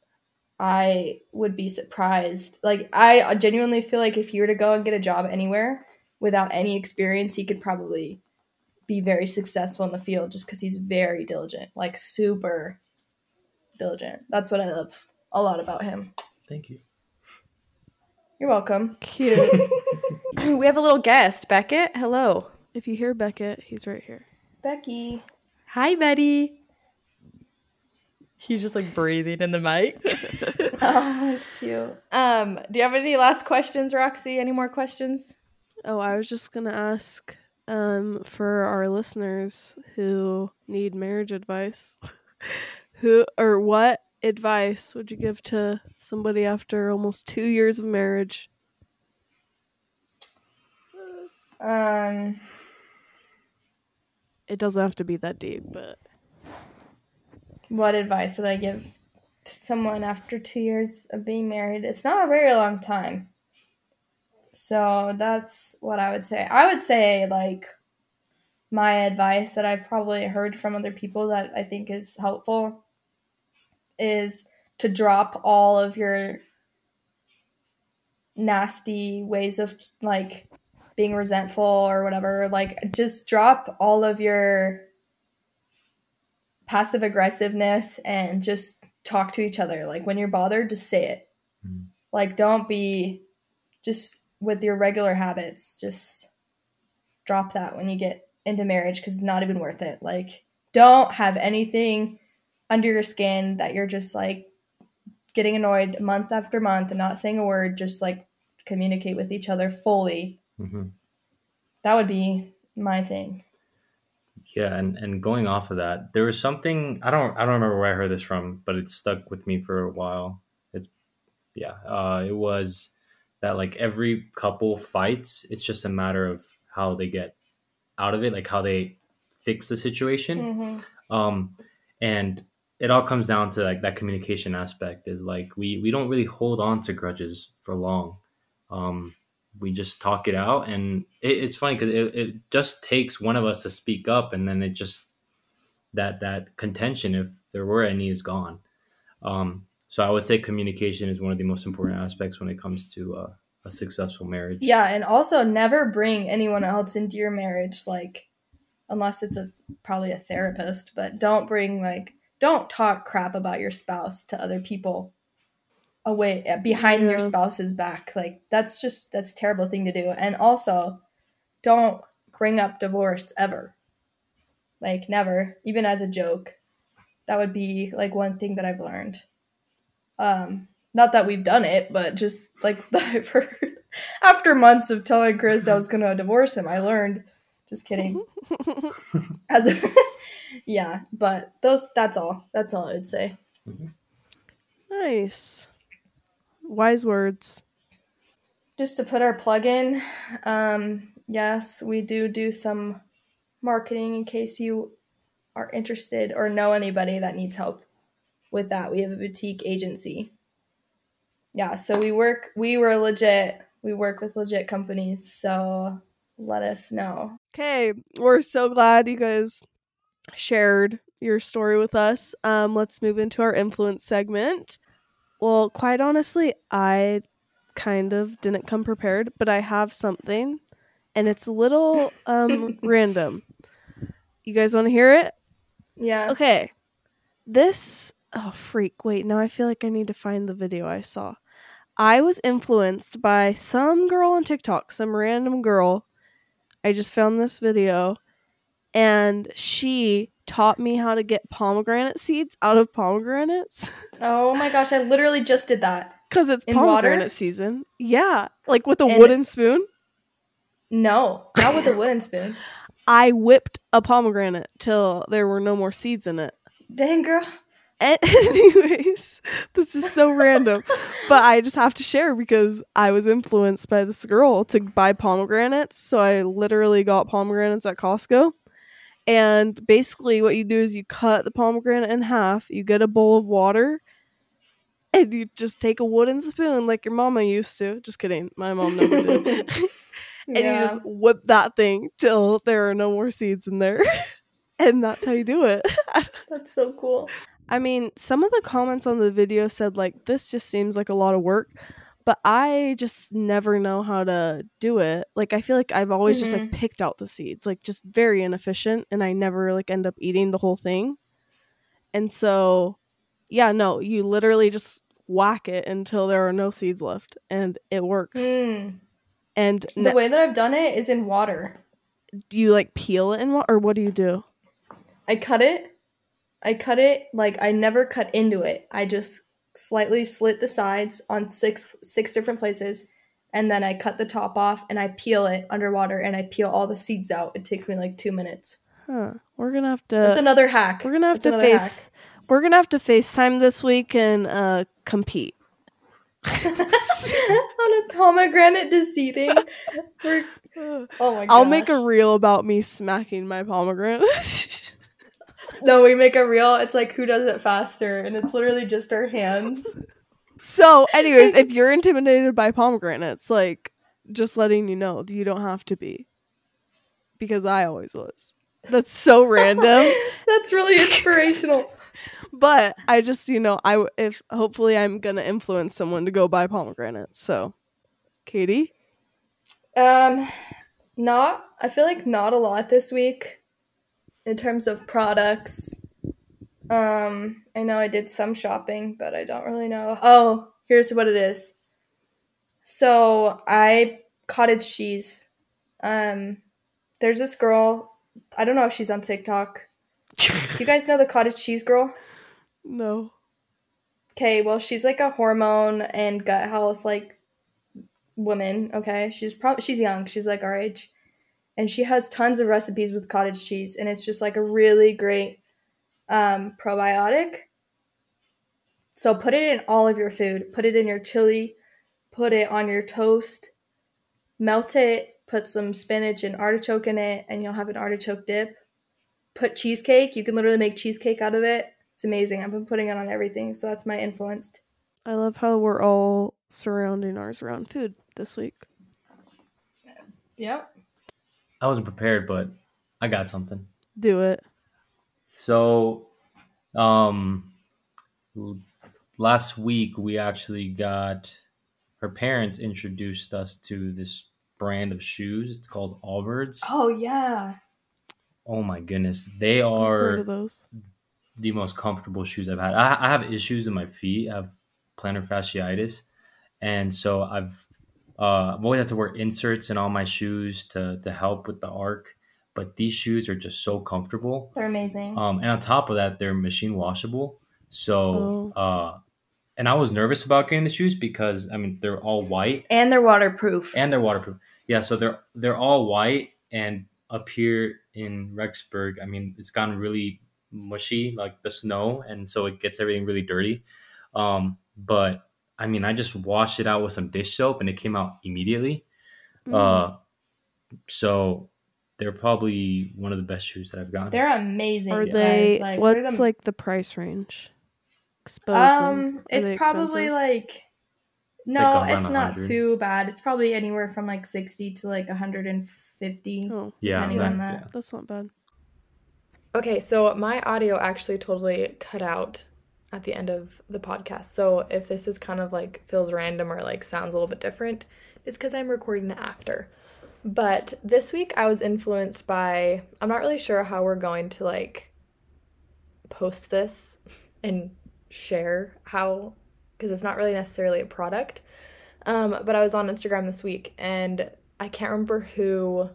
I would be surprised. Like I genuinely feel like if he were to go and get a job anywhere without any experience, he could probably be very successful in the field just because he's very diligent, like super diligent. That's what I love a lot about him. Thank you. You're welcome. Cute. we have a little guest, Beckett. Hello. if you hear Beckett, he's right here. Becky. Hi, Betty. He's just like breathing in the mic. Oh, that's cute. um, do you have any last questions, Roxy? Any more questions? Oh, I was just gonna ask um for our listeners who need marriage advice. who or what advice would you give to somebody after almost two years of marriage? Um, It doesn't have to be that deep, but what advice would I give to someone after two years of being married? It's not a very long time. So that's what I would say. I would say, like, my advice that I've probably heard from other people that I think is helpful is to drop all of your nasty ways of like being resentful or whatever. Like, just drop all of your passive aggressiveness and just talk to each other. Like, when you're bothered, just say it. Mhm. Like, don't be just with your regular habits. Just drop that when you get into marriage because it's not even worth it. Like, don't have anything under your skin that you're just like getting annoyed month after month and not saying a word. Just like communicate with each other fully. hmm That would be my thing. Yeah, and and going off of that, there was something I don't I don't remember where I heard this from, but it stuck with me for a while. It's yeah, uh, it was that like every couple fights, it's just a matter of how they get out of it, like how they fix the situation. Mm-hmm. um and it all comes down to like that communication aspect is like we we don't really hold on to grudges for long um we just talk it out. And it, it's funny because it, it just takes one of us to speak up and then it just that that contention if there were any is gone. Um so i would say communication is one of the most important aspects when it comes to uh, a successful marriage. Yeah, and also never bring anyone else into your marriage, like unless it's a probably a therapist, but don't bring like don't talk crap about your spouse to other people away uh, behind your spouse's back. Like that's just that's a terrible thing to do. And also don't bring up divorce ever. Like never, even as a joke. That would be like one thing that I've learned. Um not that we've done it, but just like that I've heard. After months of telling Chris I was gonna divorce him, I learned. Just kidding. As a, yeah, but those that's all. That's all I would say. nice. Wise words. Just to put our plug in, um, yes, we do do some marketing in case you are interested or know anybody that needs help with that. We have a boutique agency. Yeah, so we work. We were legit. We work with legit companies. So let us know. Okay, we're so glad you guys shared your story with us. Um, let's move into our influence segment. Well, quite honestly, I kind of didn't come prepared, but I have something, and it's a little um random. You guys want to hear it? Yeah. Okay. This oh freak, wait, now I feel like I need to find the video I saw. I was influenced by some girl on TikTok, some random girl. I just found this video and she taught me how to get pomegranate seeds out of pomegranates Oh my gosh, I literally just did that. because it's In water? pomegranate season. Yeah, like with a And- wooden spoon. No, not with a wooden spoon. I whipped a pomegranate till there were no more seeds in it. Dang girl. A- Anyways, this is so random, but I just have to share because I was influenced by this girl to buy pomegranates. So I literally got pomegranates at Costco. And basically, what you do is you cut the pomegranate in half, you get a bowl of water, and you just take a wooden spoon like your mama used to. Just kidding. My mom never did. and you just whip that thing till there are no more seeds in there. and that's how you do it. That's so cool. I mean, some of the comments on the video said like this just seems like a lot of work, but I just never know how to do it. Like I feel like I've always just like picked out the seeds, like just very inefficient and I never like end up eating the whole thing. And so yeah, no, you literally just whack it until there are no seeds left and it works. Mm. And The way that I've done it is in water. do you like peel it in water or what do you do? I cut it. I cut it like I never cut into it. I just slightly slit the sides on six six different places and then I cut the top off and I peel it underwater and I peel all the seeds out. It takes me like 2 minutes. Huh. We're going to have to That's another hack. We're gonna have That's to face. We're gonna have to FaceTime this week and uh, compete. on a pomegranate deceiving. We're, oh my god. I'll make a reel about me smacking my pomegranate. No, we make a reel. It's like who does it faster and it's literally just our hands. so, anyways, if you're intimidated by pomegranates, like just letting you know, you don't have to be, because I always was. That's so random, That's really inspirational. but I just you know I if hopefully I'm gonna influence someone to go buy pomegranates. So, Katy, Um, not. I feel like not a lot this week, in terms of products. Um, I know I did some shopping, but I don't really know. Oh, here's what it is. So I cottage cheese. Um, there's this girl. I don't know if she's on TikTok. Do you guys know the cottage cheese girl? no, Okay, well, she's like a hormone and gut health like woman. Okay, she's probably she's young. She's like our age, and she has tons of recipes with cottage cheese, and it's just like a really great um, probiotic. So put it in all of your food. Put it in your chili. Put it on your toast. Melt it. Put some spinach and artichoke in it, and you'll have an artichoke dip. Put cheesecake. You can literally make cheesecake out of it. It's amazing. I've been putting it on everything, so that's my influenced. I love how we're all surrounding ours around food this week. Yep. I wasn't prepared, but I got something. Do it. So, um, l- last week we actually got her parents introduced us to this brand of shoes. It's called Allbirds. Oh yeah. Oh my goodness, they are those. the most comfortable shoes I've had. I, I have issues in my feet. I have plantar fasciitis, and so I've uh, I've always had to wear inserts in all my shoes to to help with the arc. But these shoes are just so comfortable. They're amazing. Um, and on top of that, they're machine washable. So, uh, and I was nervous about getting the shoes because I mean they're all white and they're waterproof. and they're waterproof. Yeah, so they're they're all white and up here in Rexburg, I mean it's gotten really mushy, like the snow, and so it gets everything really dirty. Um, but I mean, I just washed it out with some dish soap and it came out immediately. Mm. Uh, so they're probably one of the best shoes that I've gotten. They're amazing. Are guys. they? Like, they're what's the- like the price range? Expose. Um, it's probably expensive? like. No, around it's not 100. too bad. It's probably anywhere from like sixty to like hundred and fifty. Oh, yeah, depending that- that. yeah. that's not bad. Okay, so my audio actually totally cut out at the end of the podcast. So if this is kind of like feels random or like sounds a little bit different, it's because I'm recording after. But this week I was influenced by, I'm not really sure how we're going to like post this and share how, because it's not really necessarily a product. Um, but I was on Instagram this week and I can't remember who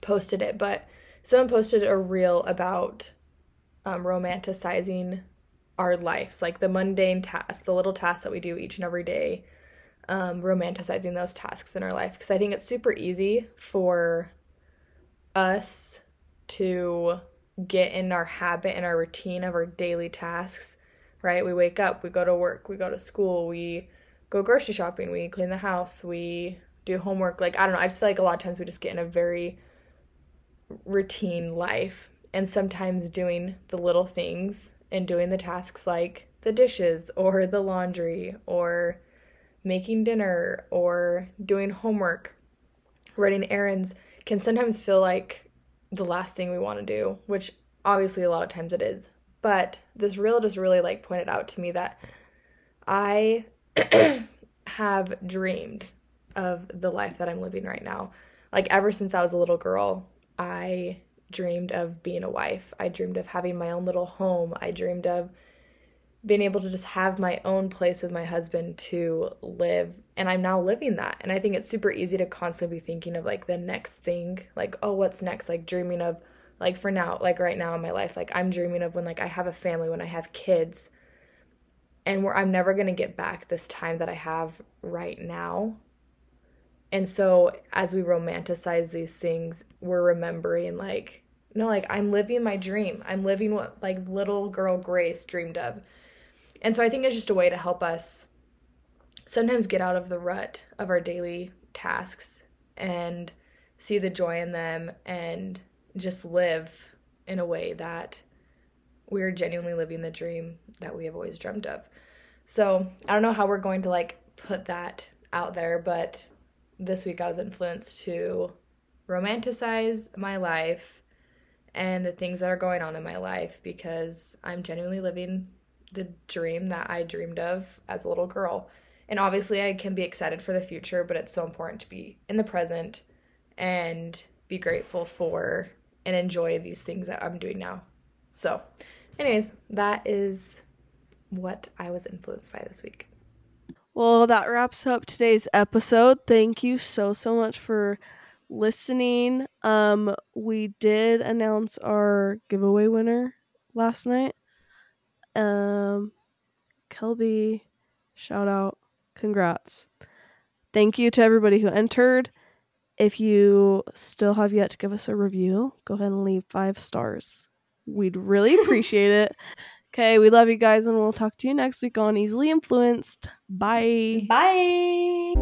posted it, but someone posted a reel about um, romanticizing our lives, like the mundane tasks, the little tasks that we do each and every day, um, romanticizing those tasks in our life. Because I think it's super easy for us to get in our habit and our routine of our daily tasks, right? We wake up, we go to work, we go to school, we go grocery shopping, we clean the house, we do homework. Like, I don't know, I just feel like a lot of times we just get in a very routine life. And sometimes doing the little things and doing the tasks like the dishes or the laundry or making dinner or doing homework, running errands can sometimes feel like the last thing we want to do, which obviously a lot of times it is. But this reel just really like pointed out to me that I have dreamed of the life that I'm living right now. Like ever since I was a little girl, I dreamed of being a wife. I dreamed of having my own little home. I dreamed of being able to just have my own place with my husband to live. And i'm now living that. And i think it's super easy to constantly be thinking of like the next thing like oh what's next? Like dreaming of like for now like right now in my life like i'm dreaming of when like i have a family when i have kids. And where i'm never going to get back this time that i have right now and so as we romanticize these things we're remembering like no like i'm living my dream i'm living what like little girl grace dreamed of and so I think it's just a way to help us sometimes get out of the rut of our daily tasks and see the joy in them and just live in a way that we're genuinely living the dream that we have always dreamed of. So, I don't know how we're going to like put that out there, but this week I was influenced to romanticize my life and the things that are going on in my life because I'm genuinely living the dream that I dreamed of as a little girl. And obviously, I can be excited for the future, but it's so important to be in the present and be grateful for and enjoy these things that I'm doing now. So, anyways, that is what I was influenced by this week. Well, that wraps up today's episode. Thank you so so much for listening. Um we did announce our giveaway winner last night. Um, Kelby, shout out, congrats. Thank you to everybody who entered. If you still have yet to give us a review, go ahead and leave five stars. We'd really appreciate it. Okay, we love you guys, and we'll talk to you next week on Easily Influenced. Bye. Bye.